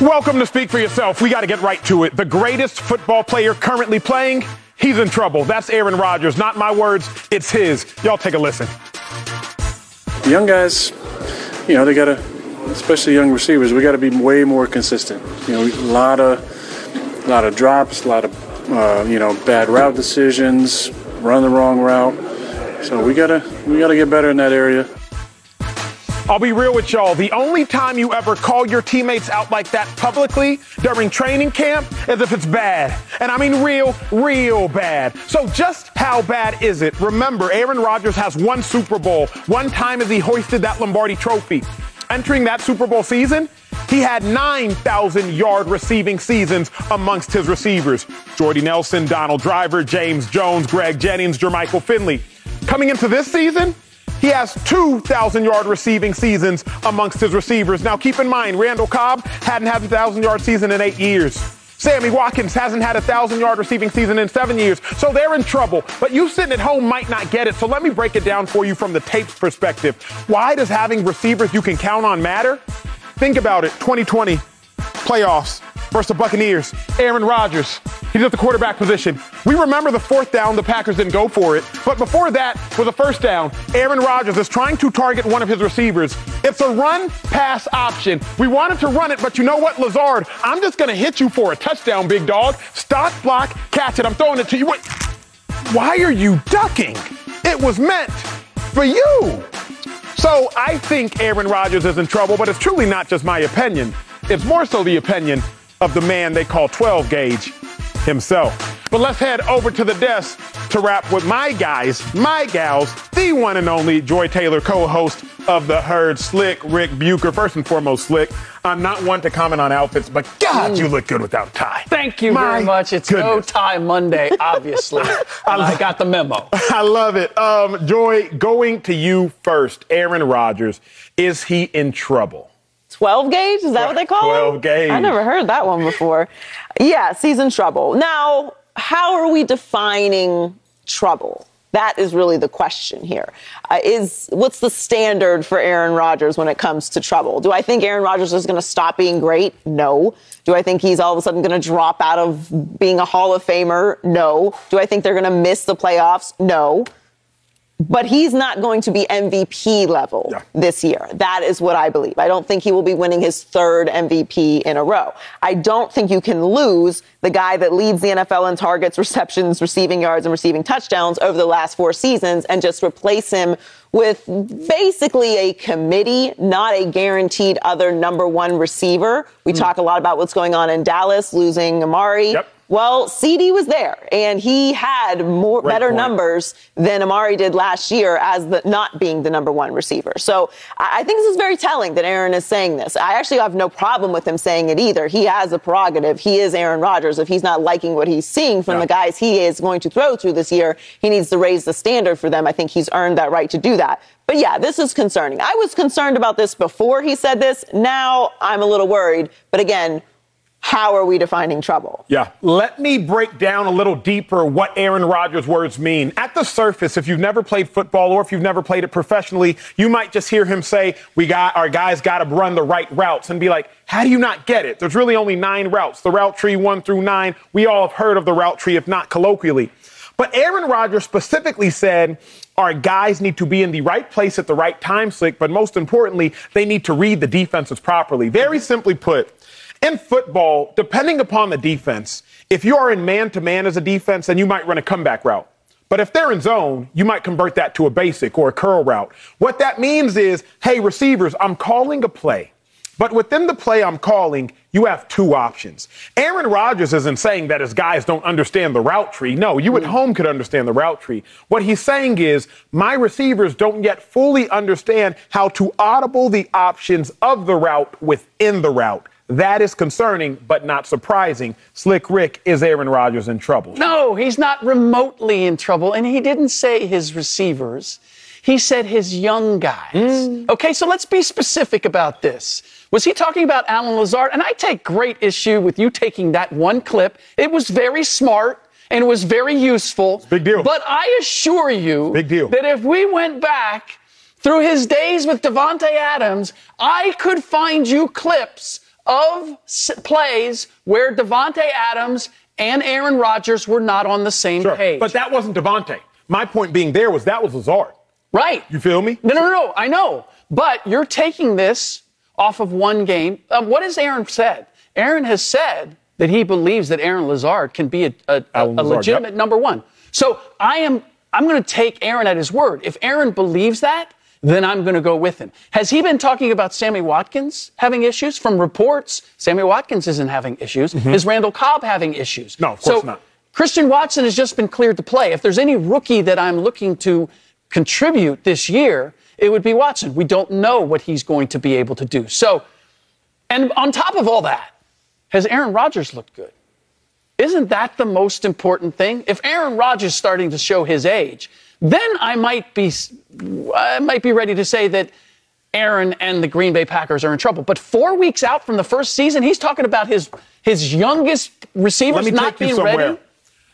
Welcome to Speak for Yourself. We got to get right to it. The greatest football player currently playing, he's in trouble. That's Aaron Rodgers. Not my words, it's his. Y'all take a listen. Young guys, you know, they got to, especially young receivers, we got to be way more consistent. You know, a lot of, a lot of drops, a lot of, uh, you know, bad route decisions, run the wrong route. So we gotta, we gotta get better in that area. I'll be real with y'all. The only time you ever call your teammates out like that publicly during training camp is if it's bad. And I mean real, real bad. So just how bad is it? Remember, Aaron Rodgers has one Super Bowl. One time as he hoisted that Lombardi trophy. Entering that Super Bowl season, he had 9,000 yard receiving seasons amongst his receivers. Jordy Nelson, Donald Driver, James Jones, Greg Jennings, Jermichael Finley. Coming into this season, he has 2,000 yard receiving seasons amongst his receivers. Now, keep in mind, Randall Cobb hadn't had a 1,000 yard season in eight years. Sammy Watkins hasn't had a 1,000 yard receiving season in seven years. So they're in trouble. But you sitting at home might not get it. So let me break it down for you from the tape's perspective. Why does having receivers you can count on matter? Think about it 2020 playoffs versus the Buccaneers. Aaron Rodgers. He's at the quarterback position. We remember the fourth down, the Packers didn't go for it. But before that was a first down. Aaron Rodgers is trying to target one of his receivers. It's a run pass option. We wanted to run it, but you know what, Lazard? I'm just going to hit you for a touchdown, big dog. Stop, block, catch it. I'm throwing it to you. Wait. Why are you ducking? It was meant for you. So I think Aaron Rodgers is in trouble, but it's truly not just my opinion. It's more so the opinion of the man they call 12 gauge himself. But let's head over to the desk to wrap with my guys, my gals, the one and only Joy Taylor, co-host of the herd, Slick Rick Bucher. First and foremost, Slick, I'm not one to comment on outfits, but God, mm. you look good without a tie. Thank you my very much. It's goodness. no tie Monday, obviously. I, got the memo. I love it. Um, Joy, going to you first. Aaron Rodgers, is he in trouble? 12 gauge? Is that what they call it? 12 gauge. I never heard that one before. yes, he's in trouble. Now, how are we defining trouble? That is really the question here. Uh, is what's the standard for Aaron Rodgers when it comes to trouble? Do I think Aaron Rodgers is going to stop being great? No. Do I think he's all of a sudden going to drop out of being a Hall of Famer? No. Do I think they're going to miss the playoffs? No but he's not going to be MVP level yeah. this year. That is what I believe. I don't think he will be winning his third MVP in a row. I don't think you can lose the guy that leads the NFL in targets, receptions, receiving yards, and receiving touchdowns over the last four seasons and just replace him with basically a committee, not a guaranteed other number one receiver. We mm. talk a lot about what's going on in Dallas, losing Amari. Yep. Well, CD was there, and he had more Great better point. numbers than Amari did last year as the not being the number one receiver. So I think this is very telling that Aaron is saying this. I actually have no problem with him saying it either. He has a prerogative. He is Aaron Rodgers. If he's not liking what he's seeing from yeah. the guys he is going to throw through this year, he needs to raise the standard for them. I think he's earned that right to do that. But yeah, this is concerning. I was concerned about this before he said this. Now I'm a little worried. But again, how are we defining trouble? Yeah. Let me break down a little deeper what Aaron Rodgers' words mean. At the surface, if you've never played football or if you've never played it professionally, you might just hear him say, We got our guys got to run the right routes and be like, How do you not get it? There's really only nine routes. The route tree one through nine. We all have heard of the route tree, if not colloquially. But Aaron Rodgers specifically said, our guys need to be in the right place at the right time, Slick, but most importantly, they need to read the defenses properly. Very simply put, in football, depending upon the defense, if you are in man to man as a defense, then you might run a comeback route. But if they're in zone, you might convert that to a basic or a curl route. What that means is, hey, receivers, I'm calling a play. But within the play I'm calling, you have two options. Aaron Rodgers isn't saying that his guys don't understand the route tree. No, you at mm. home could understand the route tree. What he's saying is my receivers don't yet fully understand how to audible the options of the route within the route. That is concerning, but not surprising. Slick Rick, is Aaron Rodgers in trouble? No, he's not remotely in trouble. And he didn't say his receivers, he said his young guys. Mm. Okay, so let's be specific about this. Was he talking about Allen Lazard? And I take great issue with you taking that one clip. It was very smart and was very useful. Big deal. But I assure you Big deal. that if we went back through his days with Davante Adams, I could find you clips of plays where Davante Adams and Aaron Rodgers were not on the same Sure. page. But that wasn't Devonte. My point being there was that was Lazard. right. You feel me? No, no, no, no. I know. But you're taking this off of one game. Um, what has Aaron said? Aaron has said that he believes that Aaron Lazard can be a, a, a, Lazard, legitimate yep. number one. So I am I'm going to take Aaron at his word. If Aaron believes that, then I'm going to go with him. Has he been talking about Sammy Watkins having issues? From reports, Sammy Watkins isn't having issues. Is Randall Cobb having issues? Mm-hmm. No, of course so not. Christian Watson has just been cleared to play. If there's any rookie that I'm looking to contribute this year, it would be Watson. We don't know what he's going to be able to do. So, and on top of all that, has Aaron Rodgers looked good? Isn't that the most important thing? If Aaron Rodgers is starting to show his age, then I might be I might be ready to say that Aaron and the Green Bay Packers are in trouble. But 4 weeks out from the first season, he's talking about his his youngest receivers Let me not take you being somewhere. ready.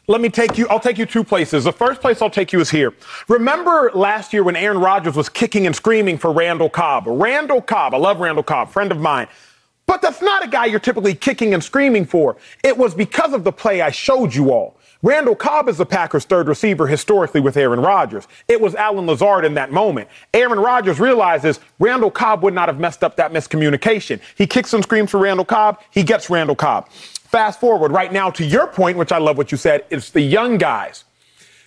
Let me take you. I'll take you two places. The first place I'll take you is here. Remember last year when Aaron Rodgers was kicking and screaming for Randall Cobb? Randall Cobb, I love Randall Cobb, friend of mine. But that's not a guy you're typically kicking and screaming for. It was because of the play I showed you all. Randall Cobb is the Packers' third receiver historically with Aaron Rodgers. It was Allen Lazard in that moment. Aaron Rodgers realizes Randall Cobb would not have messed up that miscommunication. He kicks and screams for Randall Cobb. He gets Randall Cobb. Fast forward right now to your point, which I love what you said. It's the young guys.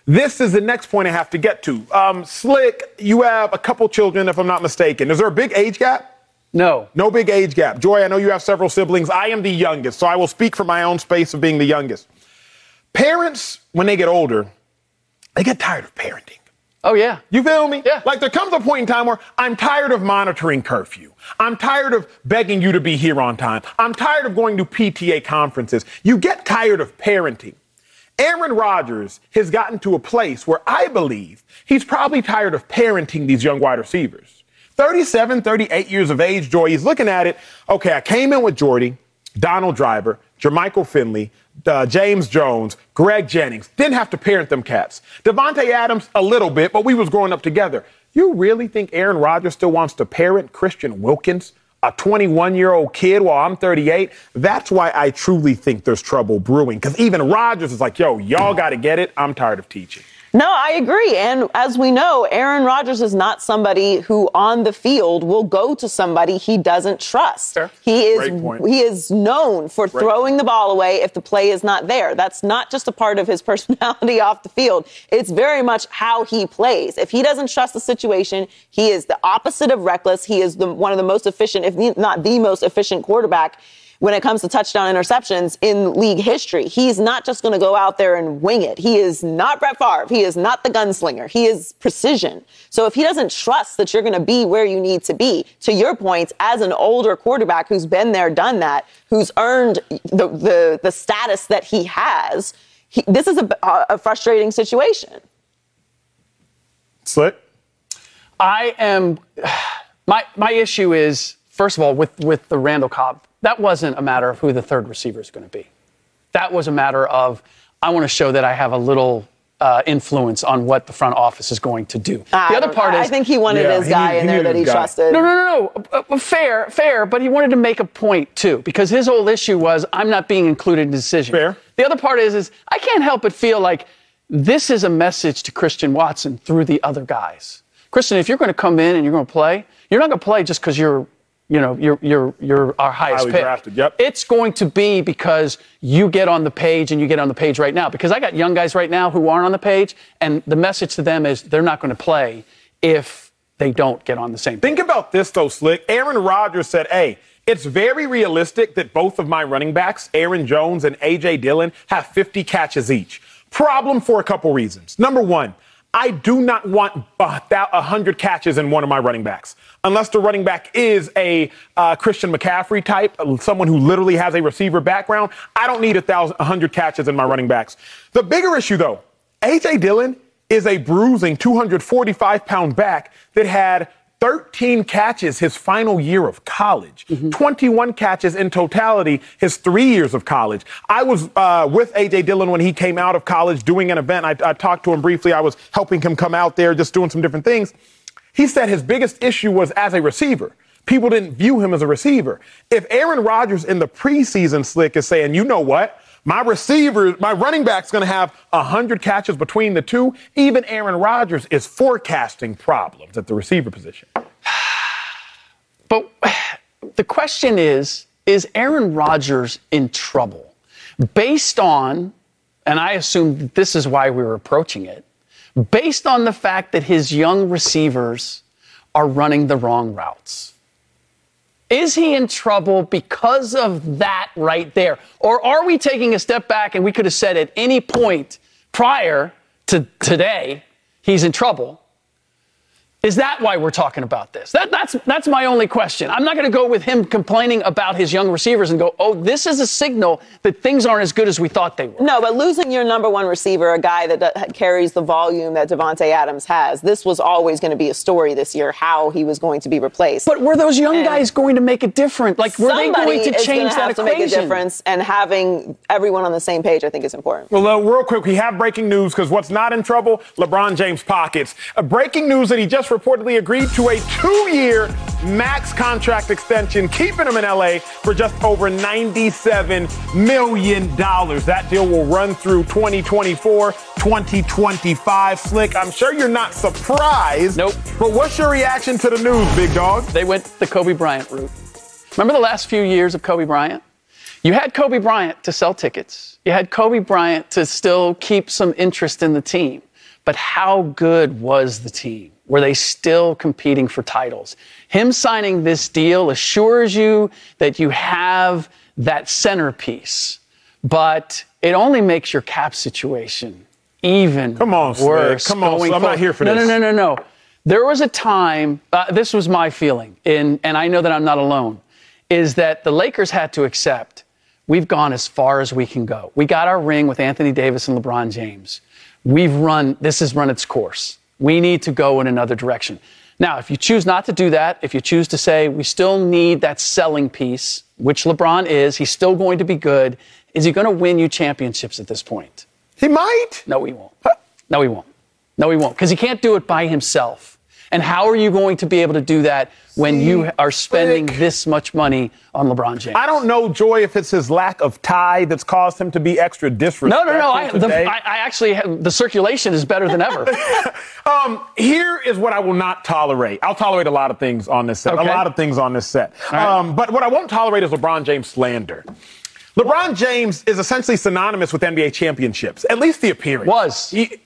This is the next point I have to get to. Um, Slick, you have a couple children, if I'm not mistaken. Is there a big age gap? No. No big age gap. Joy, I know you have several siblings. I am the youngest, so I will speak from my own space of being the youngest. Parents, when they get older, they get tired of parenting. Oh yeah. You feel me? Yeah. Like there comes a point in time where I'm tired of monitoring curfew. I'm tired of begging you to be here on time. I'm tired of going to PTA conferences. You get tired of parenting. Aaron Rodgers has gotten to a place where I believe he's probably tired of parenting these young wide receivers. 37, 38 years of age, Joy, he's looking at it. Okay, I came in with Jordy, Donald Driver, Jermichael Finley, uh, James Jones, Greg Jennings. Didn't have to parent them cats. Davante Adams, a little bit, but we was growing up together. You really think Aaron Rodgers still wants to parent Christian Wilkins, a 21 year old kid, while I'm 38? That's why I truly think there's trouble brewing. Because even Rodgers is like, yo, y'all got to get it. I'm tired of teaching. No, I agree. And as we know, Aaron Rodgers is not somebody who on the field will go to somebody he doesn't trust. Sure. He is he is known for throwing the ball away if the play is not there. That's not just a part of his personality off the field. It's very much how he plays. If he doesn't trust the situation, he is the opposite of reckless. He is the, one of the most efficient, if not the most efficient quarterback when it comes to touchdown interceptions in league history. He's not just going to go out there and wing it. He is not Brett Favre. He is not the gunslinger. He is precision. So if he doesn't trust that you're going to be where you need to be, to your point, as an older quarterback who's been there, done that, who's earned the the, the status that he has, he, this is a, a frustrating situation. Slick? I am. My my issue is first of all with with the Randall Cobb. That wasn't a matter of who the third receiver is going to be. That was a matter of I want to show that I have a little uh, influence on what the front office is going to do. I the other don't- part I is think he wanted Yeah, his guy needed- in he there that he guy. trusted. No, no, no, no. Uh, uh, fair, fair. But he wanted to make a point too, because his whole issue was I'm not being included in the decision. Fair. The other part is, is I can't help but feel like this is a message to Christian Watson through the other guys. Christian, if you're going to come in and you're going to play, you're not going to play just because you're, you know, you're you're you're our highest Highly pick. drafted, yep. It's going to be because you get on the page and you get on the page right now. Because I got young guys right now who aren't on the page, and the message to them is they're not going to play if they don't get on the same page. Think about this, though, Slick. Aaron Rodgers said, hey, it's very realistic that both of my running backs, Aaron Jones and A.J. Dillon, have 50 catches each. Problem for a couple reasons. Number one, I do not want thou- 100 catches in one of my running backs. Unless the running back is a uh, Christian McCaffrey type, someone who literally has a receiver background, I don't need a thousand, a 100 catches in my running backs. The bigger issue, though, A.J. Dillon is a bruising 245 pound back that had 13 catches his final year of college, 21 catches in totality his three years of college. I was uh, with AJ Dillon when he came out of college doing an event. I, I talked to him briefly. I was helping him come out there, just doing some different things. He said his biggest issue was as a receiver people didn't view him as a receiver. If Aaron Rodgers in the preseason slick is saying, you know what? My receiver, my running back's going to have 100 catches between the two. Even Aaron Rodgers is forecasting problems at the receiver position. But the question is is Aaron Rodgers in trouble? Based on, and I assume this is why we were approaching it, based on the fact that his young receivers are running the wrong routes. Is he in trouble because of that right there? Or are we taking a step back and we could have said at any point prior to today, he's in trouble? Is that why we're talking about this? That, that's, that's my only question. I'm not going to go with him complaining about his young receivers and go, oh, this is a signal that things aren't as good as we thought they were. No, but losing your number one receiver, a guy that, that carries the volume that Davante Adams has, this was always going to be a story this year, how he was going to be replaced. But were those young and guys going to make a difference? Like, were they going to change that have to make a difference? And having everyone on the same page, I think, is important. Well, uh, real quick, we have breaking news because what's not in trouble? LeBron James' pockets. Uh, breaking news that he just reportedly agreed to a two year max contract extension, keeping him in LA for just over $97 million. That deal will run through 2024, 2025. Slick, I'm sure you're not surprised. Nope. But what's your reaction to the news, big dog? They went the Kobe Bryant route. Remember the last few years of Kobe Bryant? You had Kobe Bryant to sell tickets. You had Kobe Bryant to still keep some interest in the team. But how good was the team? Were they still competing for titles? Him signing this deal assures you that you have that centerpiece, but it only makes your cap situation even Come on, worse. Come on, I'm not here for no, this. No, no, no, no. There was a time, uh, this was my feeling, and, and I know that I'm not alone, is that the Lakers had to accept we've gone as far as we can go. We got our ring with Anthony Davis and LeBron James. We've run, this has run its course. We need to go in another direction. Now, if you choose not to do that, if you choose to say we still need that selling piece, which LeBron is, he's still going to be good, is he going to win you championships at this point? He might. No, he won't. No, he won't. No, he won't. Because he can't do it by himself. And how are you going to be able to do that when you are spending this much money on LeBron James? I don't know, Joy, if it's his lack of tie that's caused him to be extra disrespectful. No, no, no. I, the, I, I actually, have, the circulation is better than ever. um, here is what I will not tolerate. I'll tolerate a lot of things on this set. Okay. A lot of things on this set. Right. Um, but what I won't tolerate is LeBron James slander. LeBron James is essentially synonymous with NBA championships, at least the appearance. Was. He,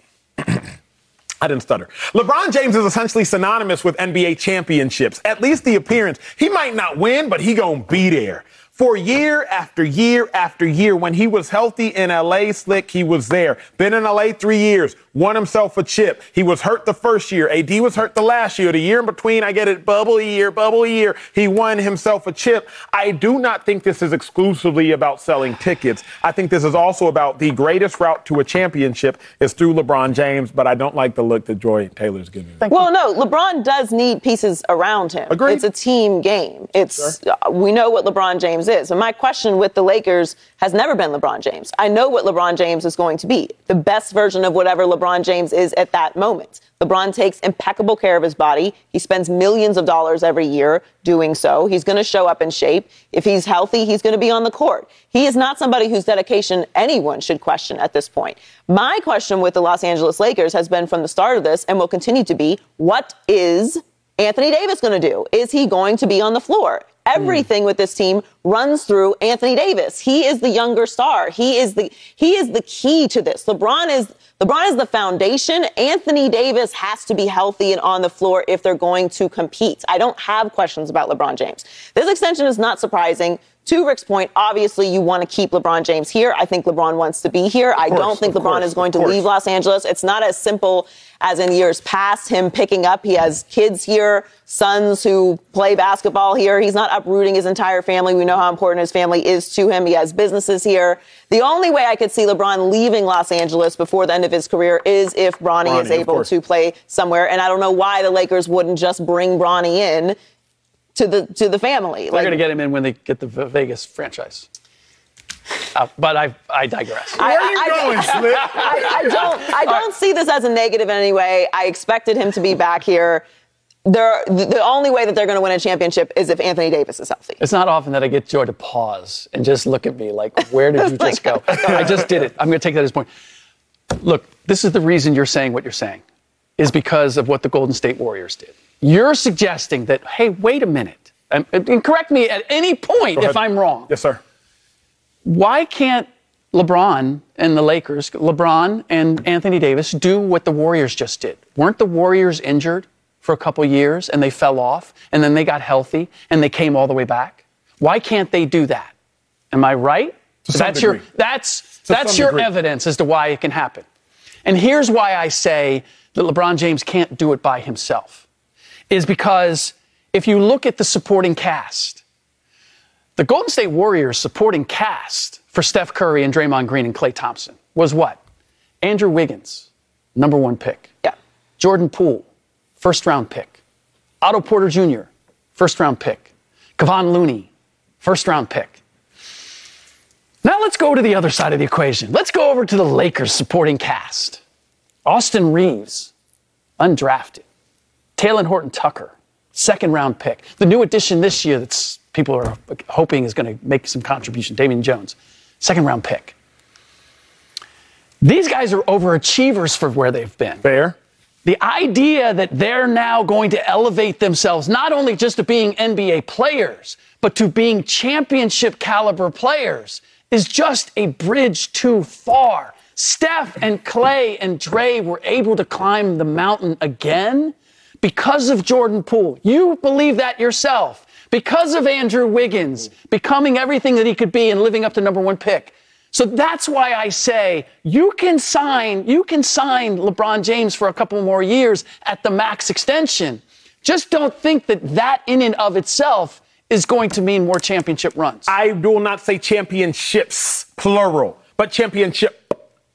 I didn't stutter. LeBron James is essentially synonymous with NBA championships, at least the appearance. He might not win, but he gonna be there for year after year after year. When he was healthy in LA, Slick, he was there. Been in LA three years, won himself a chip. He was hurt the first year. AD was hurt the last year. The year in between, I get it, bubble year, bubble year. He won himself a chip. I do not think this is exclusively about selling tickets. I think this is also about the greatest route to a championship is through LeBron James, but I don't like the look that Joy Taylor's giving. Thank well, you. no, LeBron does need pieces around him. Agreed. It's a team game. It's sure. uh, we know what LeBron James James is. And my question with the Lakers has never been LeBron James. I know what LeBron James is going to be the best version of whatever LeBron James is at that moment. LeBron takes impeccable care of his body. He spends millions of dollars every year doing so. He's going to show up in shape. If he's healthy, he's going to be on the court. He is not somebody whose dedication anyone should question at this point. My question with the Los Angeles Lakers has been from the start of this and will continue to be what is Anthony Davis going to do? Is he going to be on the floor? Everything with this team runs through Anthony Davis. He is the younger star. He is the he is the key to this. LeBron is LeBron is the foundation. Anthony Davis has to be healthy and on the floor if they're going to compete. I don't have questions about LeBron James. This extension is not surprising. To Rick's point, obviously you want to keep LeBron James here. I think LeBron wants to be here. I don't think LeBron course, is going to leave Los Angeles. It's not as simple as in years past, him picking up. He has kids here, sons who play basketball here. He's not uprooting his entire family. We know how important his family is to him. He has businesses here. The only way I could see LeBron leaving Los Angeles before the end of his career is if Bronny, Bronny is able to play somewhere. And I don't know why the Lakers wouldn't just bring Bronny in to the to the family. They're like, going to get him in when they get the Vegas franchise. Uh, but I, I digress. Where are you I, going, Slip? I, I, don't, I don't see this as a negative in any way. I expected him to be back here. they're, the only way that they're going to win a championship is if Anthony Davis is healthy. It's not often that I get Joy to pause and just look at me like, where did you just go? I just did it. I'm going to take that as a point. Look, this is the reason you're saying what you're saying, is because of what the Golden State Warriors did. You're suggesting that, hey, wait a minute, and, and correct me at any point if I'm wrong. Yes, sir. Why can't LeBron and the Lakers, LeBron and Anthony Davis, do what the Warriors just did? Weren't the Warriors injured? for a couple years and they fell off and then they got healthy and they came all the way back? Why can't they do that? Am I right? that's your that's to that's your degree. evidence as to why it can happen. And here's why I say that LeBron James can't do it by himself. Is because if you look at the supporting cast, the Golden State Warriors supporting cast for Steph Curry and Draymond Green and Klay Thompson was what? Andrew Wiggins, number one pick. Yeah. Jordan Poole, first round pick. Otto Porter Jr., first round pick. Kevon Looney, first round pick. Now let's go to the other side of the equation. Let's go over to the Lakers supporting cast. Austin Reaves, undrafted. Talen Horton Tucker, second round pick. The new addition this year that people are hoping is going to make some contribution, Damian Jones, second round pick. These guys are overachievers for where they've been. Fair. The idea that they're now going to elevate themselves not only just to being NBA players, but to being championship caliber players is just a bridge too far. Steph and Klay and Dre were able to climb the mountain again because of Jordan Poole. You believe that yourself. Because of Andrew Wiggins becoming everything that he could be and living up to number one pick. So that's why I say you can sign, you can sign LeBron James for a couple more years at the max extension. Just don't think that that in and of itself is going to mean more championship runs. I will not say championships, plural, but championship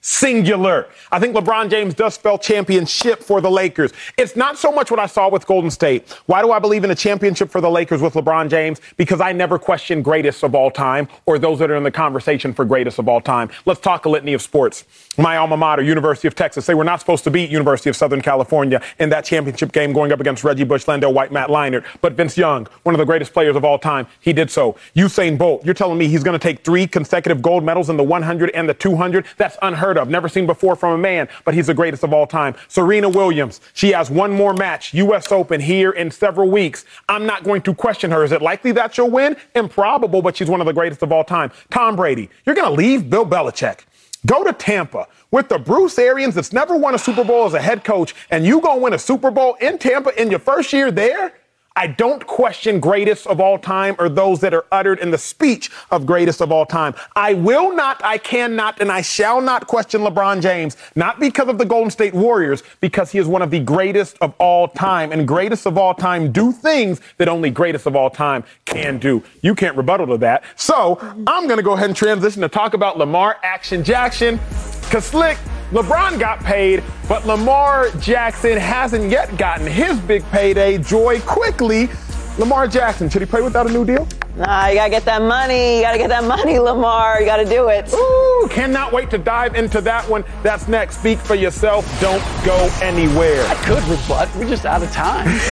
singular. I think LeBron James does spell championship for the Lakers. It's not so much what I saw with Golden State. Why do I believe in a championship for the Lakers with LeBron James? Because I never question greatest of all time or those that are in the conversation for greatest of all time. Let's talk a litany of sports. My alma mater, University of Texas, they were not supposed to beat University of Southern California in that championship game going up against Reggie Bush, LenDale White, Matt Leinart. But Vince Young, one of the greatest players of all time, he did so. Usain Bolt, you're telling me he's going to take three consecutive gold medals in the 100 and the 200? That's unheard of. Never seen before from a man, but he's the greatest of all time. Serena Williams, she has one more match, U.S. Open, here in several weeks. I'm not going to question her. Is it likely that she'll win? Improbable, but she's one of the greatest of all time. Tom Brady, you're going to leave Bill Belichick. Go to Tampa with the Bruce Arians that's never won a Super Bowl as a head coach, and you gonna win a Super Bowl in Tampa in your first year there? I don't question greatest of all time or those that are uttered in the speech of greatest of all time. I will not, I cannot, and I shall not question LeBron James, not because of the Golden State Warriors, because he is one of the greatest of all time. And greatest of all time do things that only greatest of all time can do. You can't rebuttal to that. So I'm going to go ahead and transition to talk about Lamar Action Jackson. Because Slick, LeBron got paid, but Lamar Jackson hasn't yet gotten his big payday. Joy quickly. Lamar Jackson, should he play without a new deal? Nah, you gotta get that money. You gotta get that money, Lamar. You gotta do it. Ooh, cannot wait to dive into that one. That's next. Speak for yourself. Don't go anywhere. I could rebut. We're just out of time.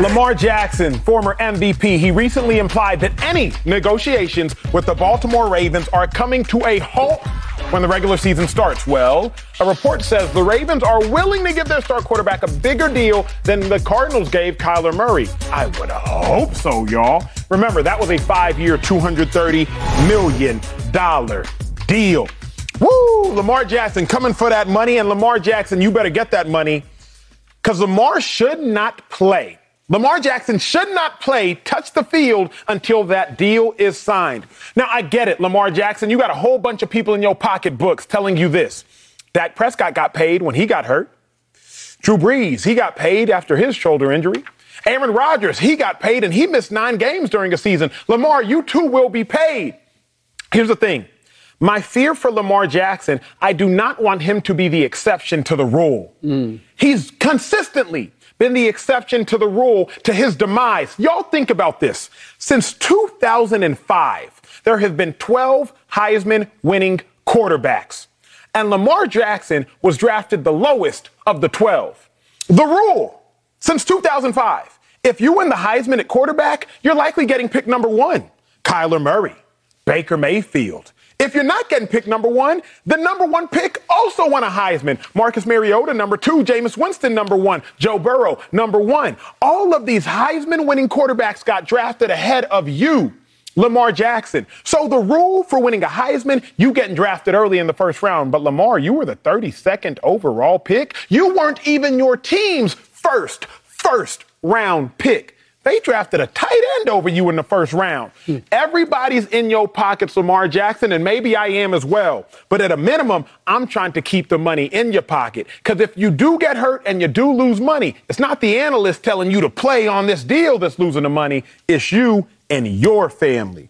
Lamar Jackson, former MVP, he recently implied that any negotiations with the Baltimore Ravens are coming to a halt when the regular season starts. Well, a report says the Ravens are willing to give their star quarterback a bigger deal than the Cardinals gave Kyler Murray. I would hope so, y'all. Remember, that was a five year, $230 million deal. Woo! Lamar Jackson coming for that money, and Lamar Jackson, you better get that money because Lamar should not play. Lamar Jackson should not play, touch the field until that deal is signed. Now, I get it, Lamar Jackson. You got a whole bunch of people in your pocketbooks telling you this. Dak Prescott got paid when he got hurt. Drew Brees, he got paid after his shoulder injury. Aaron Rodgers, he got paid and he missed nine games during a season. Lamar, you too will be paid. Here's the thing. My fear for Lamar Jackson, I do not want him to be the exception to the rule. Mm. He's consistently been the exception to the rule to his demise. Y'all think about this. Since 2005, there have been 12 Heisman winning quarterbacks. And Lamar Jackson was drafted the lowest of the 12. The rule since 2005 if you win the Heisman at quarterback, you're likely getting picked number one. Kyler Murray, Baker Mayfield. If you're not getting picked number one, the number one pick also won a Heisman. Marcus Mariota, number two. Jameis Winston, number one. Joe Burrow, number one. All of these Heisman winning quarterbacks got drafted ahead of you. Lamar Jackson. So the rule for winning a Heisman, you getting drafted early in the first round. But Lamar, you were the 32nd overall pick. You weren't even your team's first, first round pick. They drafted a tight end over you in the first round. Hmm. Everybody's in your pockets, Lamar Jackson, and maybe I am as well. But at a minimum, I'm trying to keep the money in your pocket. Because if you do get hurt and you do lose money, it's not the analyst telling you to play on this deal that's losing the money. It's you and your family.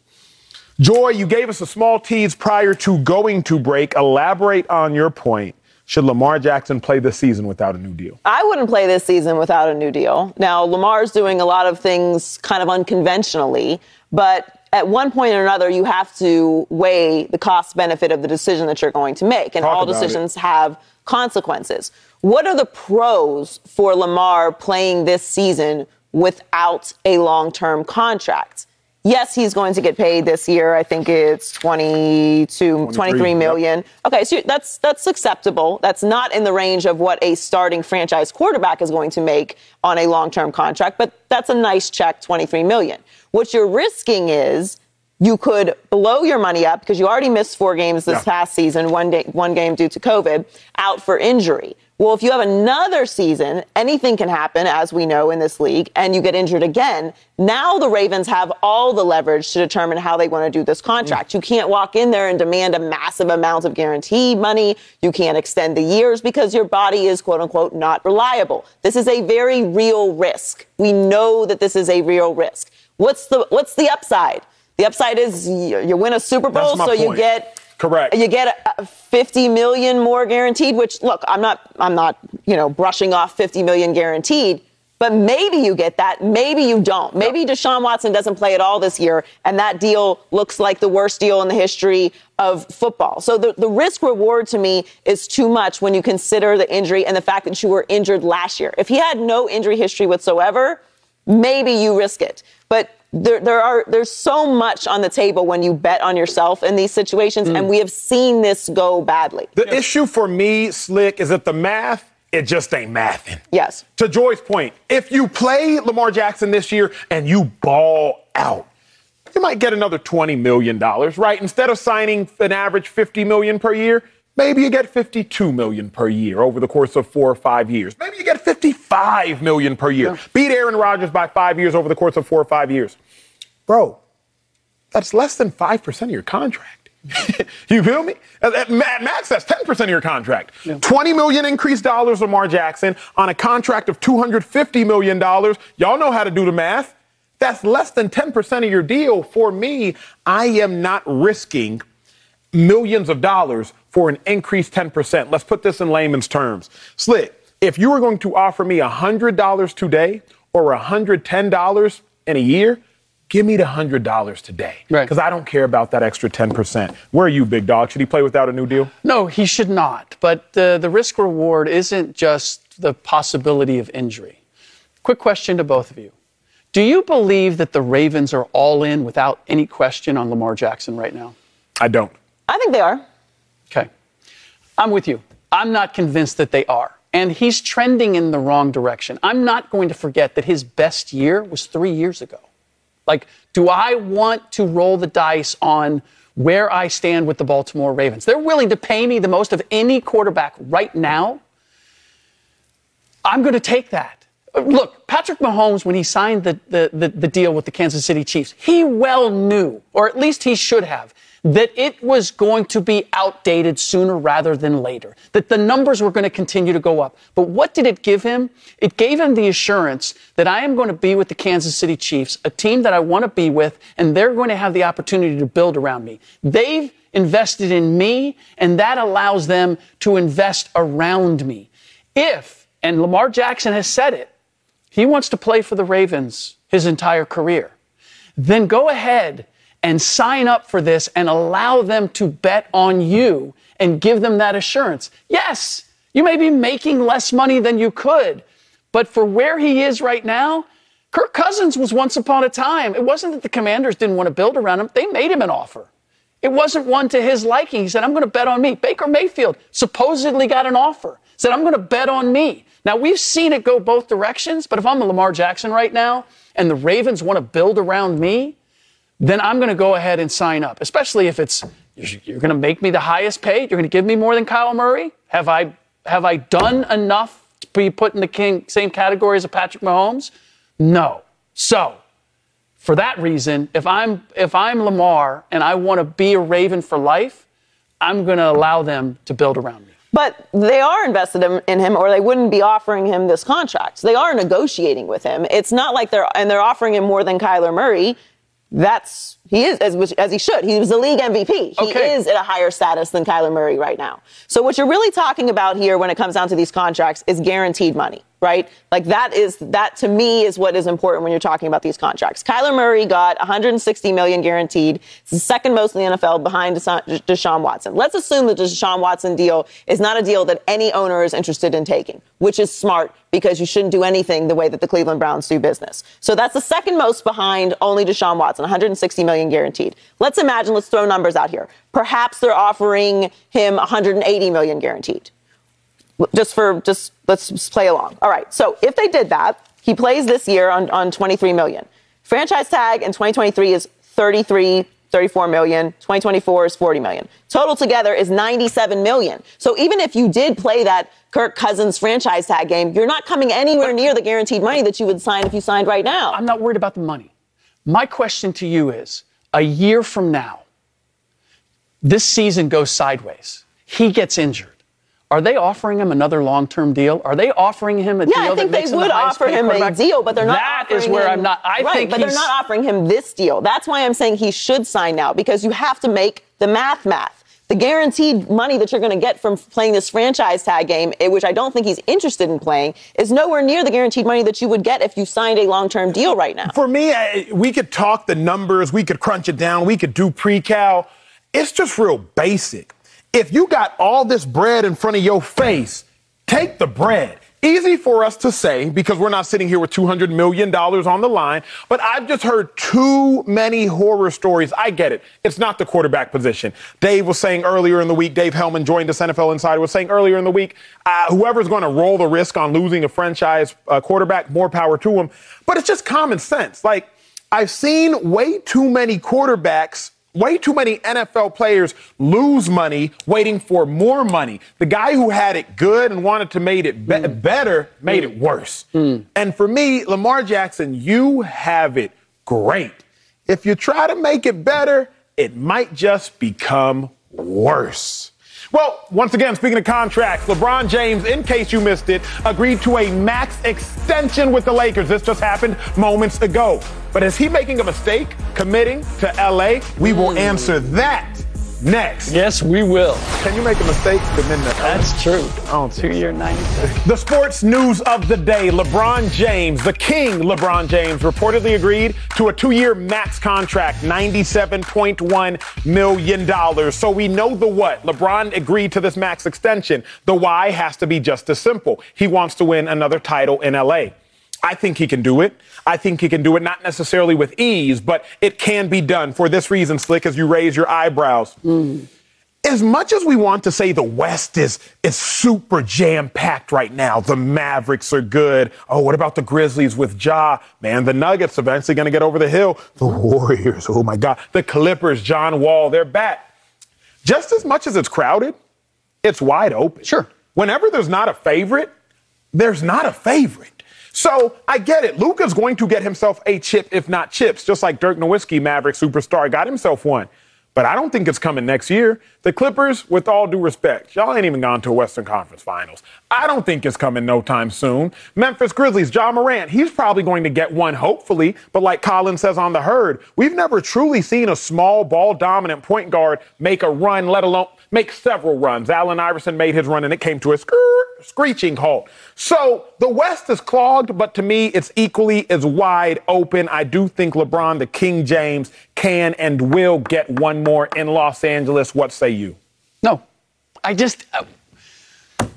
Joy, you gave us a small tease prior to going to break. Elaborate on your point. Should Lamar Jackson play this season without a new deal? I wouldn't play this season without a new deal. Now, Lamar's doing a lot of things kind of unconventionally, but at one point or another, you have to weigh the cost benefit of the decision that you're going to make. And Talk all about it. decisions have consequences. What are the pros for Lamar playing this season without a long term contract? Yes, he's going to get paid this year. I think it's 22, 23 yep. Okay, so that's that's acceptable. That's not in the range of what a starting franchise quarterback is going to make on a long-term contract, but that's a nice check, 23 million. What you're risking is you could blow your money up because you already missed four games this Yeah. past season, one day, one game due to COVID, out for injury. Well, if you have another season, anything can happen, as we know in this league, and you get injured again. Now the Ravens have all the leverage to determine how they want to do this contract. You can't walk in there and demand a massive amount of guaranteed money. You can't extend the years because your body is quote unquote not reliable. This is a very real risk. We know that this is a real risk. What's the what's the upside? The upside is you, you win a Super Bowl, so you get Correct. you get a, a 50 million more guaranteed. Which look, I'm not I'm not you know brushing off 50 million guaranteed. But maybe you get that. Maybe you don't. Maybe Deshaun Watson doesn't play at all this year, and that deal looks like the worst deal in the history of football. So the, the risk reward to me is too much when you consider the injury and the fact that you were injured last year. If he had no injury history whatsoever, maybe you risk it. But there, there are there's so much on the table when you bet on yourself in these situations, and mm. we have seen this go badly. The issue for me, Slick, is that the math, it just ain't mathing. Yes. To Joy's point, if you play Lamar Jackson this year and you ball out, you might get another $20 million, right? Instead of signing an average 50 million per year, maybe you get 52 million per year over the course of four or five years. Maybe you get 55 million per year. Beat Aaron Rodgers by five years over the course of four or five years. Bro, that's less than 5% of your contract. you feel me? Uh, uh, at, at max, that's 10% of your contract. 20 million increased dollars, Lamar Jackson, on a contract of $250 million. Y'all know how to do the math. That's less than 10% of your deal. For me, I am not risking millions of dollars for an increased 10%. Let's put this in layman's terms. Slick, if you were going to offer me $100 today or $110 in a year, give me the $100 today. Right. Because I don't care about that extra 10%. Where are you, big dog? Should he play without a new deal? No, he should not. But uh, the risk reward isn't just the possibility of injury. Quick question to both of you. Do you believe that the Ravens are all in without any question on Lamar Jackson right now? I don't. I think they are. I'm with you. I'm not convinced that they are. And he's trending in the wrong direction. I'm not going to forget that his best year was three years ago. Like, do I want to roll the dice on where I stand with the Baltimore Ravens? They're willing to pay me the most of any quarterback right now. I'm going to take that. Look, Patrick Mahomes, when he signed the, the, the, the, deal with the Kansas City Chiefs, he well knew, or at least he should have, that it was going to be outdated sooner rather than later, that the numbers were going to continue to go up. But what did it give him? It gave him the assurance that I am going to be with the Kansas City Chiefs, a team that I want to be with, and they're going to have the opportunity to build around me. They've invested in me, and that allows them to invest around me. If, and Lamar Jackson has said it, he wants to play for the Ravens his entire career, then go ahead and sign up for this and allow them to bet on you and give them that assurance. Yes, you may be making less money than you could, but for where he is right now, Kirk Cousins was once upon a time. It wasn't that the commanders didn't want to build around him, they made him an offer. It wasn't one to his liking. He said, I'm going to bet on me. Baker Mayfield supposedly got an offer, said, I'm going to bet on me. Now, we've seen it go both directions, but if I'm a Lamar Jackson right now and the Ravens want to build around me, then I'm going to go ahead and sign up, especially if it's you're going to make me the highest paid, you're going to give me more than Kyle Murray. Have I have I done enough to be put in the king, same category as a Patrick Mahomes? No. So, for that reason, if I'm if I'm Lamar and I want to be a Raven for life, I'm going to allow them to build around me. But they are invested in, in, him, or they wouldn't be offering him this contract. They are negotiating with him. It's not like they're and they're offering him more than Kyler Murray that's he is as, as he should. He was the league MVP. He okay. is at a higher status than Kyler Murray right now. So what you're really talking about here when it comes down to these contracts is guaranteed money right? Like that is that to me is what is important when you're talking about these contracts. Kyler Murray got 160 million guaranteed. It's the second most in the NFL behind Deshaun Watson. Let's assume that the Deshaun Watson deal is not a deal that any owner is interested in taking, which is smart because you shouldn't do anything the way that the Cleveland Browns do business. So that's the second most behind only Deshaun Watson, 160 million guaranteed. Let's imagine, let's throw numbers out here. Perhaps they're offering him 180 million guaranteed just for just let's just play along. All right. So if they did that, he plays this year on, on 23 million. Franchise tag in 2023 is 33, 34 million. 2024 is 40 million. Total together is 97 million. So even if you did play that Kirk Cousins franchise tag game, you're not coming anywhere near the guaranteed money that you would sign if you signed right now. I'm not worried about the money. My question to you is a year from now, this season goes sideways. He gets injured. Are they offering him another long-term deal? Are they offering him a yeah, deal I think that they would the offer him a deal, but they're not. That is where him, I'm not. I right, think, but they're not offering him this deal. That's why I'm saying he should sign now because you have to make the math math. The guaranteed money that you're going to get from playing this franchise tag game, eh, which I don't think he's interested in playing, is nowhere near the guaranteed money that you would get if you signed a long-term deal right now. For me, we could talk the numbers, we could crunch it down, we could do pre-cal. It's just real basic. If you got all this bread in front of your face, take the bread. Easy for us to say because we're not sitting here with $200 million on the line, but I've just heard too many horror stories. I get it. It's not the quarterback position. Dave was saying earlier in the week, Dave Helman joined us, NFL Insider, was saying earlier in the week, uh, whoever's going to roll the risk on losing a franchise uh, quarterback, more power to him. But it's just common sense. Like, I've seen way too many quarterbacks way too many NFL players lose money waiting for more money. The guy who had it good and wanted to make it be- mm. better made mm. it worse. Mm. And for me, Lamar Jackson, you have it great. If you try to make it better, it might just become worse. Well, once again, speaking of contracts, LeBron James, in case you missed it, agreed to a max extension with the Lakers. This just happened moments ago. But is he making a mistake committing to LA? We will hmm. answer that next. Yes, we will. Can you make a mistake LA? That's true. On Oh, two year 90. The sports news of the day LeBron James, the king LeBron James, reportedly agreed to a two year max contract, $97.1 million. So we know the what. LeBron agreed to this max extension. The why has to be just as simple. He wants to win another title in LA. I think he can do it. I think he can do it not necessarily with ease, but it can be done for this reason, Slick, as you raise your eyebrows. Mm. As much as we want to say the West is, is super jam packed right now, the Mavericks are good. Oh, what about the Grizzlies with Ja? Man, the Nuggets eventually going to get over the hill. The Warriors, oh my God. The Clippers, John Wall, they're back. Just as much as it's crowded, it's wide open. Sure. Whenever there's not a favorite, there's not a favorite. So I get it. Luka's going to get himself a chip, if not chips, just like Dirk Nowitzki, Maverick superstar, got himself one. But I don't think it's coming next year. The Clippers, with all due respect, y'all ain't even gone to a Western Conference Finals. I don't think it's coming no time soon. Memphis Grizzlies, Ja Morant, he's probably going to get one, hopefully. But like Colin says on the herd, we've never truly seen a small ball dominant point guard make a run, let alone make several runs. Allen Iverson made his run and it came to a screeching halt. So the West is clogged, but to me, it's equally as wide open. I do think LeBron, the King James, can and will get one more in Los Angeles. What say you? No, I just. Uh,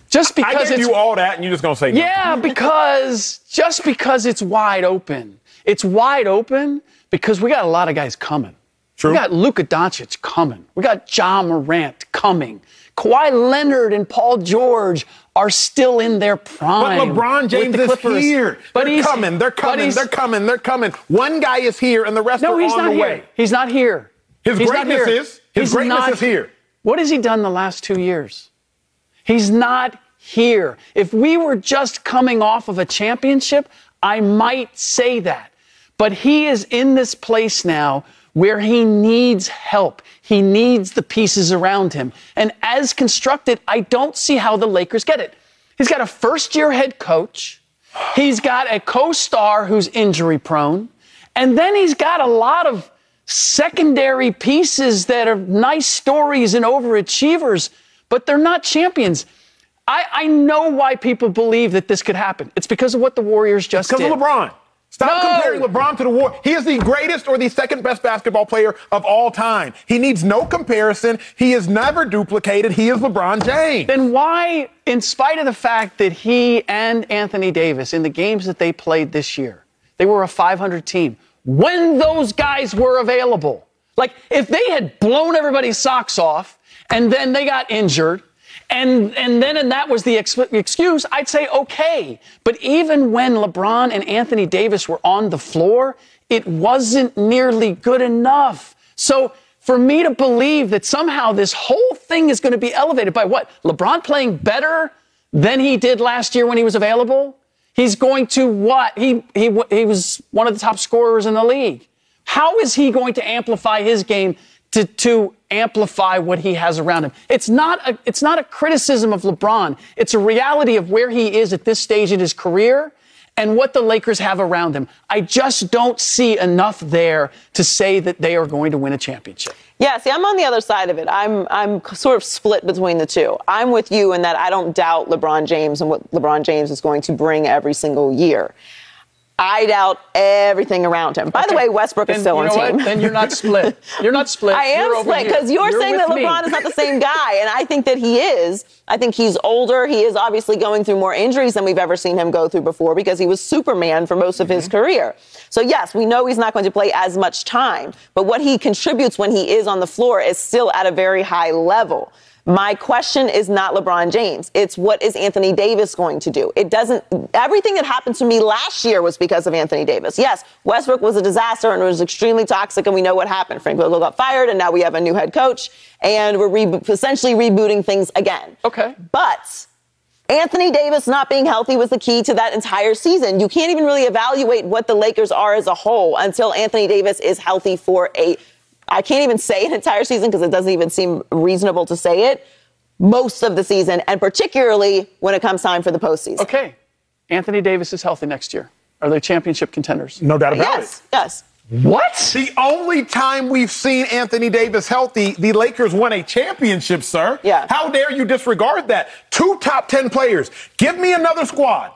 just because I gave you all that, and you're just gonna say no. yeah, because just because it's wide open, it's wide open because we got a lot of guys coming. True. We got Luka Doncic coming. We got Ja Morant coming. Kawhi Leonard and Paul George are still in their prime. But LeBron James is here. But they're he's coming. They're coming. They're coming. They're coming. One guy is here, and the rest no, are he's on not the here. way. He's not here. His he's greatness not here. is. His he's greatness not, is here. What has he done the last two years? He's not here. If we were just coming off of a championship, I might say that. But he is in this place now where he needs help. He needs the pieces around him. And as constructed, I don't see how the Lakers get it. He's got a first year head coach. He's got a co star who's injury prone. And then he's got a lot of secondary pieces that are nice stories and overachievers, but they're not champions. I, I know why people believe that this could happen. It's because of what the Warriors just because did. of LeBron. Stop No. comparing LeBron to the War. He is the greatest or the second best basketball player of all time. He needs no comparison. He is never duplicated. He is LeBron James. Then why, in spite of the fact that he and Anthony Davis, in the games that they played this year, they were a 500 team, when those guys were available, like if they had blown everybody's socks off and then they got injured, and, and then and that was the ex- excuse, I'd say okay. But even when LeBron and Anthony Davis were on the floor, it wasn't nearly good enough. So for me to believe that somehow this whole thing is going to be elevated by what? LeBron playing better than he did last year when he was available? He's going to what? He, he, he was one of the top scorers in the league. How is he going to amplify his game to, to amplify what he has around him? It's not, a, it's not a criticism of LeBron. It's a reality of where he is at this stage in his career and what the Lakers have around him. I just don't see enough there to say that they are going to win a championship. Yeah, see, I'm on the other side of it. I'm I'm sort of split between the two. I'm with you in that I don't doubt LeBron James and what LeBron James is going to bring every single year. I doubt everything around him. By the way, Westbrook is still you on know team. what? Then you're not split. You're not split. I am You're split because you're, saying that with me. LeBron is not the same guy, and I think that he is. I think he's older. He is obviously going through more injuries than we've ever seen him go through before because he was Superman for most of his Mm-hmm. career. So yes, we know he's not going to play as much time, but what he contributes when he is on the floor is still at a very high level. My question is not LeBron James. It's what is Anthony Davis going to do? It doesn't, everything that happened to me last year was because of Anthony Davis. Yes, Westbrook was a disaster and it was extremely toxic, and we know what happened. Frank Vogel got fired, and now we have a new head coach, and we're re- essentially rebooting things again. Okay. But Anthony Davis not being healthy was the key to that entire season. You can't even really evaluate what the Lakers are as a whole until Anthony Davis is healthy for a I can't even say an entire season because it doesn't even seem reasonable to say it. Most of the season, and particularly when it comes time for the postseason. Okay. Anthony Davis is healthy next year. Are they championship contenders? No doubt about it. Yes, yes. What? The only time we've seen Anthony Davis healthy, the Lakers won a championship, sir. Yeah. How dare you disregard that? Two top 10 players. Give me another squad.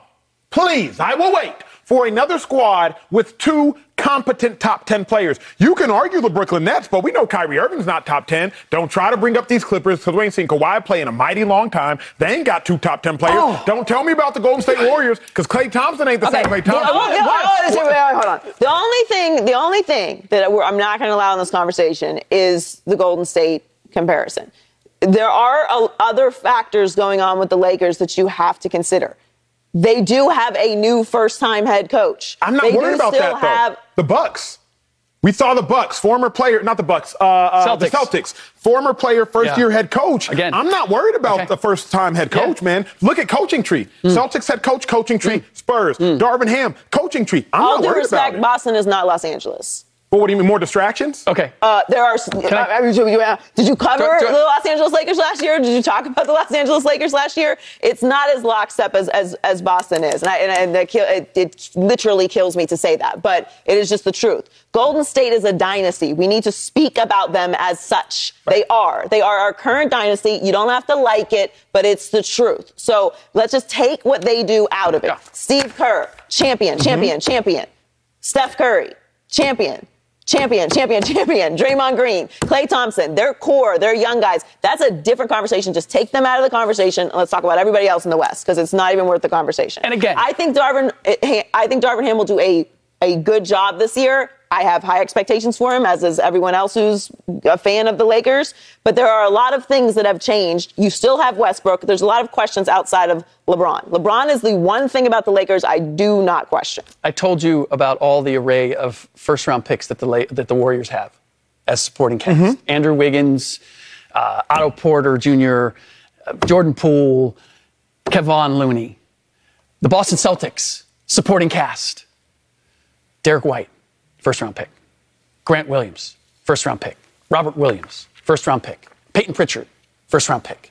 Please, I will wait for another squad with two competent top 10 players. You can argue the Brooklyn Nets, but we know Kyrie Irving's not top 10. Don't try to bring up these Clippers because we ain't seen Kawhi play in a mighty long time. They ain't got two top 10 players. Oh. Don't tell me about the Golden State Warriors because Klay Thompson ain't the same Klay The Thompson. only, the- oh, wait, wait, hold on. The only thing, the only thing that we're, I'm not going to allow in this conversation is the Golden State comparison. There are uh, other factors going on with the Lakers that you have to consider. They do have a new first-time head coach. I'm not They do worried about still that though. have- the Bucks. We saw the Bucks, former player, not the Bucks, uh, uh, the Celtics. Celtics, former player, first Yeah. year head coach. Again. I'm not worried about Okay. the first time head Yeah. coach, man. Look at coaching tree. Mm. Celtics head coach, coaching tree. Spurs, Darvin Ham, coaching tree. I'm All not due worried about it. Boston is not Los Angeles. But what do you mean, more distractions? Okay. Uh, there are. I- I mean, you- you- did you cover Do- do- the Los Angeles Lakers last year? Did you talk about the Los Angeles Lakers last year? It's not as lockstep as as, as Boston is, and, I, and, and that kill, it, it literally kills me to say that, but it is just the truth. Golden State is a dynasty. We need to speak about them as such. They are. They are our current dynasty. You don't have to like it, but it's the truth. So let's just take what they do out of it. Yeah. Steve Kerr, champion, champion, champion. Steph Curry, champion. Champion, champion, champion. Draymond Green, Klay Thompson, their core, their young guys. That's a different conversation. Just take them out of the conversation and let's talk about everybody else in the West because it's not even worth the conversation. And again- I think Darvin, eh, I think Darvin Ham will do a a good job this year. I have high expectations for him, as is everyone else who's a fan of the Lakers. But there are a lot of things that have changed. You still have Westbrook. There's a lot of questions outside of LeBron. LeBron is the one thing about the Lakers I do not question. I told you about all the array of first round picks that the La- that the Warriors have as supporting cast. Mm-hmm. Andrew Wiggins, uh, Otto Porter Jr., uh, Jordan Poole, Kevon Looney. The Boston Celtics supporting cast. Derrick White, first round pick. Grant Williams, first round pick. Robert Williams, first round pick. Payton Pritchard, first round pick.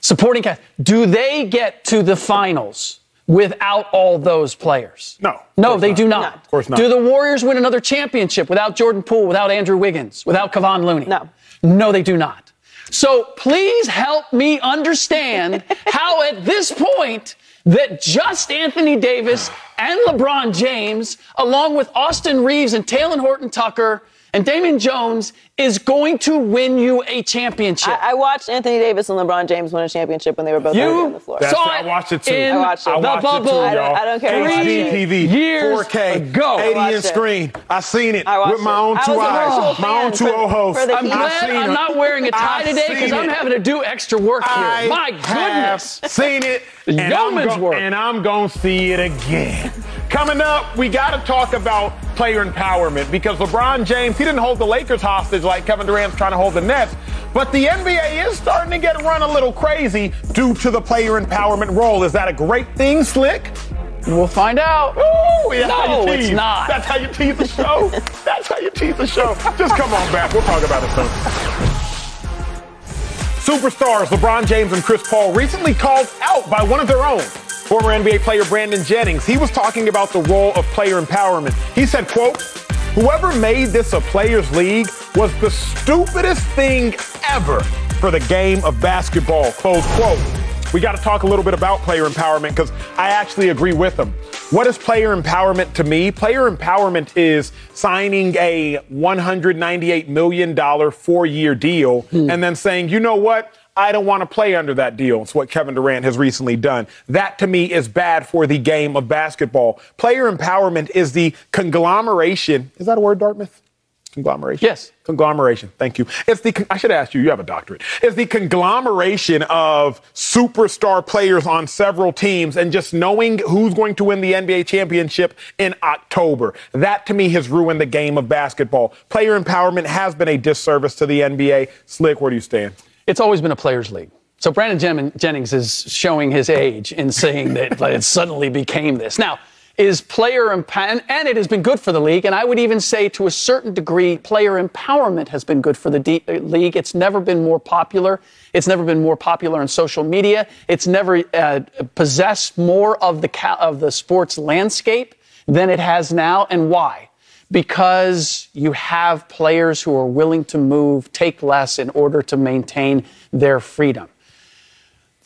Supporting cast. Do they get to the finals without all those players? No, No, they not. do not. No. Of course not. Do the Warriors win another championship without Jordan Poole, without Andrew Wiggins, without Kevon Looney? No. No, they do not. So please help me understand how at this point that just Anthony Davis and LeBron James, along with Austin Reaves and Talen Horton Tucker and Damian Jones, is going to win you a championship. I, I watched Anthony Davis and LeBron James win a championship when they were both already on the floor. That's- saw I watched it too. in I watched it. I The the watched bubble. it too, I don't- y'all. I don't care. I watched HD. TV, Years 4K, ago. 80 inch screen. I seen it I with my own two eyes, my own fan two for- hosts. I'm glad I'm it. not wearing a tie I today because I'm having to do extra work here. I My have goodness. seen it, and I'm, Yeoman's go- work. and I'm gonna see it again. Coming up, we got to talk about player empowerment because LeBron James he didn't hold the Lakers hostage like Kevin Durant's trying to hold the Nets, but the NBA is starting to get run a little crazy due to the player empowerment role. Is that a great thing, Slick? We'll find out. Ooh, No, it's not. That's how you tease the show. That's how you tease the show. Just come on back. We'll talk about it soon. Superstars LeBron James and Chris Paul recently called out by one of their own. Former NBA player Brandon Jennings, he was talking about the role of player empowerment. He said, quote, whoever made this a players league was the stupidest thing ever for the game of basketball, close quote. We got to talk a little bit about player empowerment because I actually agree with him. What is player empowerment to me? Player empowerment is signing a $198 million four year deal hmm. and then saying, you know what? I don't want to play under that deal. It's what Kevin Durant has recently done. That to me is bad for the game of basketball. Player empowerment is the conglomeration. Is that a word, Dartmouth? Conglomeration? Yes. Conglomeration. Thank you. It's the, I should ask you, you have a doctorate. It's the conglomeration of superstar players on several teams and just knowing who's going to win the NBA championship in October. That to me has ruined the game of basketball. Player empowerment has been a disservice to the NBA. Slick, where do you stand? It's always been a players' league. So Brandon Jen- Jennings is showing his age in saying that like, it suddenly became this. Now, is player and it has been good for the league, and I would even say to a certain degree, player empowerment has been good for the D- uh, league. It's never been more popular. It's never been more popular in social media. It's never uh, possessed more of the ca- of the sports landscape than it has now. And why? Because you have players who are willing to move, take less in order to maintain their freedom.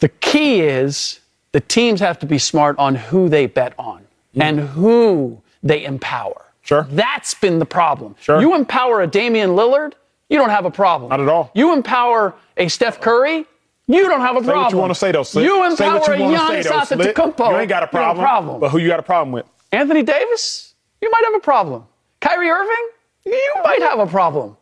The key is the teams have to be smart on who they bet on mm. and who they empower. Sure. That's been the problem. Sure. You empower a Damian Lillard, you don't have a problem. Not at all. You empower a Steph Curry, you don't have a Say problem. what you want to say, though. You say empower what a you say, Giannis though, Antetokounmpo. You ain't got a you don't have problem. problem. But who you got a problem with? Anthony Davis, you might have a problem. Kyrie Irving, you might have a problem.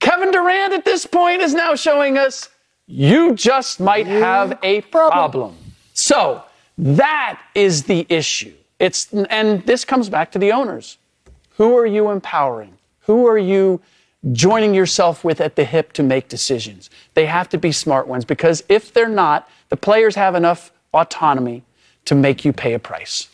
Kevin Durant at this point is now showing us you just might have a problem. So that is the issue. It's and this comes back to the owners. Who are you empowering? Who are you joining yourself with at the hip to make decisions? They have to be smart ones because if they're not, the players have enough autonomy to make you pay a price.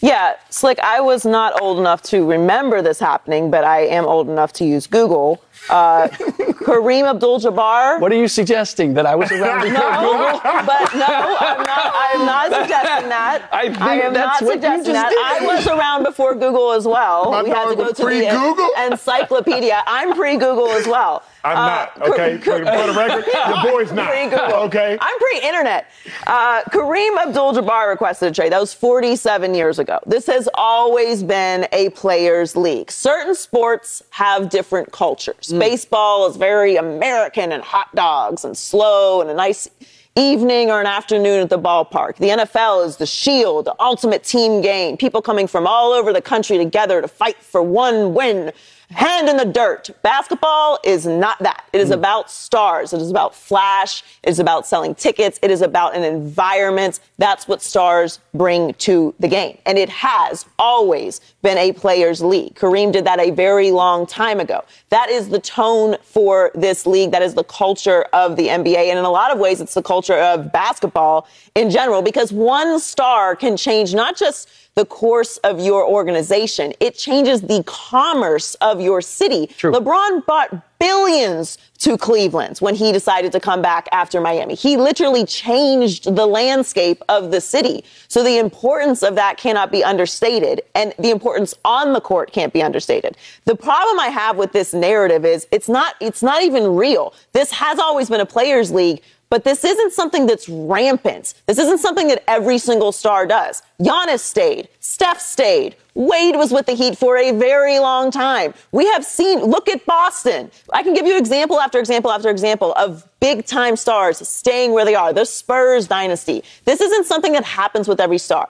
Yeah, Slick, I was not old enough to remember this happening, but I am old enough to use Google. Uh, Kareem Abdul Jabbar. What are you suggesting? That I was around before No, Google? but no, I'm not. I'm not suggesting that. I think am that's not what you suggesting just that. did. I was around before Google as well. My we had to go to the pre-Google? encyclopedia. I'm pre-Google as well. I'm Uh, not. Okay, for, for the record, your boy's not. Pre-Google. Okay. I'm pre-internet. Uh, Kareem Abdul-Jabbar requested a trade. That was 47 years ago. This has always been a players' league. Certain sports have different cultures. Mm. Baseball is very American and hot dogs and slow and a nice evening or an afternoon at the ballpark. The NFL is the shield, the ultimate team game. People coming from all over the country together to fight for one win hand in the dirt. Basketball is not that. It is hmm. about stars. It is about flash. It is about selling tickets. It is about an environment. That's what stars bring to the game. And it has always been a players league. Kareem did that a very long time ago. That is the tone for this league. That is the culture of the NBA. And in a lot of ways, it's the culture of basketball in general because one star can change not just the course of your organization. It changes the commerce of your city. True. LeBron bought billions to Cleveland when he decided to come back after Miami. He literally changed the landscape of the city. So the importance of that cannot be understated and the importance on the court can't be understated. The problem I have with this narrative is it's not it's not even real. This has always been a players league, but this isn't something that's rampant. This isn't something that every single star does. Giannis stayed. Steph stayed. Wade was with the Heat for a very long time. We have seen, look at Boston. I can give you example after example after example of big time stars staying where they are. The Spurs dynasty. This isn't something that happens with every star.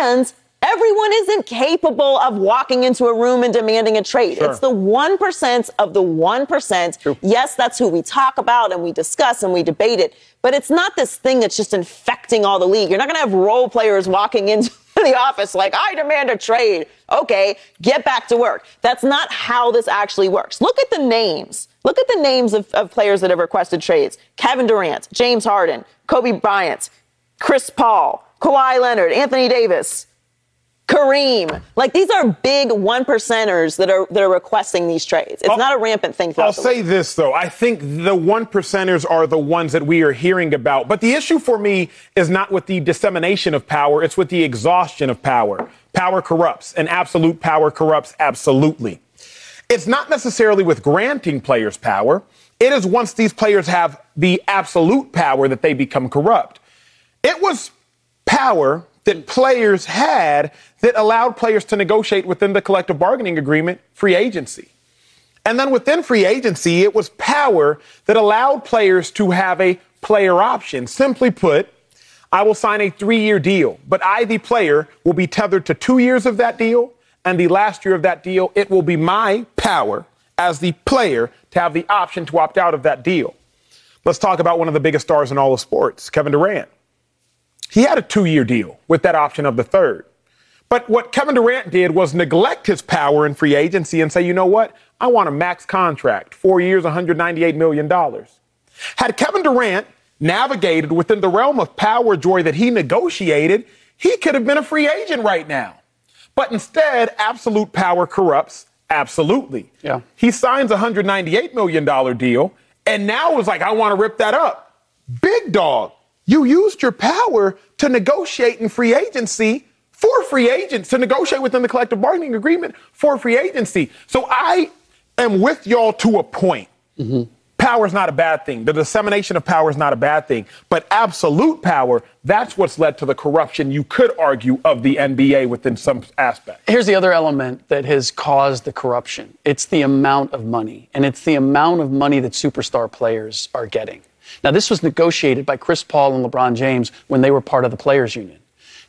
And everyone isn't capable of walking into a room and demanding a trade. It's the 1% of the 1%. Yes, that's who we talk about and we discuss and we debate it, but it's not this thing that's just infecting all the league. You're not going to have role players walking into the office like, I demand a trade. Okay, get back to work. That's not how this actually works. Look at the names. Look at the names of, of players that have requested trades. Kevin Durant, James Harden, Kobe Bryant, Chris Paul, Kawhi Leonard, Anthony Davis, Kareem. Like these are big one percenters that are that are requesting these trades. It's not a rampant thing. I'll say this though. I think the one percenters are the ones that we are hearing about. But the issue for me is not with the dissemination of power, it's with the exhaustion of power. Power corrupts, and absolute power corrupts absolutely. It's not necessarily with granting players power. It is once these players have the absolute power that they become corrupt. It was power that players had that allowed players to negotiate within the collective bargaining agreement free agency. And then within free agency, it was power that allowed players to have a player option. Simply put, I will sign a three year deal, but I, the player, will be tethered to two years of that deal. And the last year of that deal, it will be my power as the player to have the option to opt out of that deal. Let's talk about one of the biggest stars in all of sports, Kevin Durant. He had a two year deal with that option of the third. But what Kevin Durant did was neglect his power in free agency and say, you know what? I want a max contract, four years, $198 million. Had Kevin Durant navigated within the realm of power joy that he negotiated, he could have been a free agent right now. But instead, absolute power corrupts absolutely. Yeah. He signs a $198 million deal and now is like, I want to rip that up. Big dog, you used your power to negotiate in free agency for free agents, to negotiate within the collective bargaining agreement for free agency. So I am with y'all to a point. Mm-hmm. Power is not a bad thing. The dissemination of power is not a bad thing. But absolute power, that's what's led to the corruption, you could argue, of the NBA within some aspect. Here's the other element that has caused the corruption it's the amount of money, and it's the amount of money that superstar players are getting. Now, this was negotiated by Chris Paul and LeBron James when they were part of the players' union.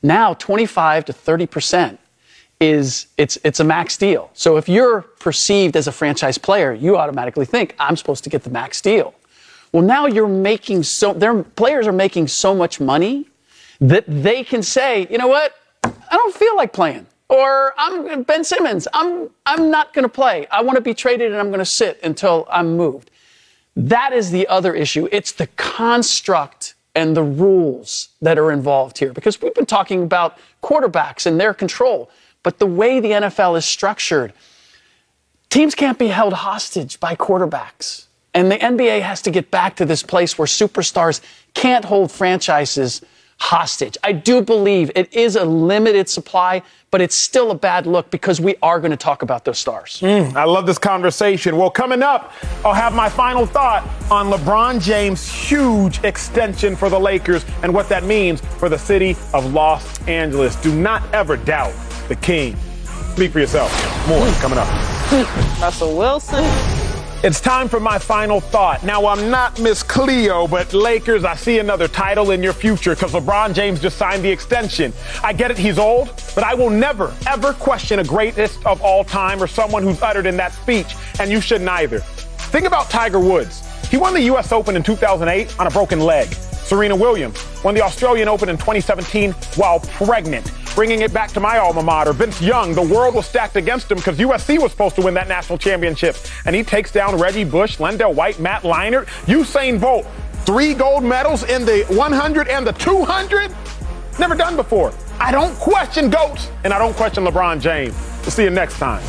Now, 25 to 30 percent is it's it's a max deal. So if you're perceived as a franchise player, you automatically think I'm supposed to get the max deal. Well, now you're making so their players are making so much money that they can say, you know what, I don't feel like playing. Or I'm Ben Simmons. I'm I'm not going to play. I want to be traded and I'm going to sit until I'm moved. That is the other issue. It's the construct and the rules that are involved here because we've been talking about quarterbacks and their control. But the way the NFL is structured, teams can't be held hostage by quarterbacks. And the NBA has to get back to this place where superstars can't hold franchises hostage. I do believe it is a limited supply, but it's still a bad look because we are going to talk about those stars. Mm, I love this conversation. Well, coming up, I'll have my final thought on LeBron James' huge extension for the Lakers and what that means for the city of Los Angeles. Do not ever doubt the king. Speak for yourself. More coming up. Russell Wilson. It's time for my final thought. Now, I'm not Miss Cleo, but Lakers, I see another title in your future because LeBron James just signed the extension. I get it, he's old, but I will never, ever question a greatest of all time or someone who's uttered in that speech, and you shouldn't either. Think about Tiger Woods. He won the U.S. Open in 2008 on a broken leg. Serena Williams won the Australian Open in 2017 while pregnant bringing it back to my alma mater. Vince Young, the world was stacked against him because USC was supposed to win that national championship. And he takes down Reggie Bush, LenDale White, Matt Leinart, Usain Bolt. Three gold medals in the 100 and the 200? Never done before. I don't question GOATs, and I don't question LeBron James. We'll see you next time.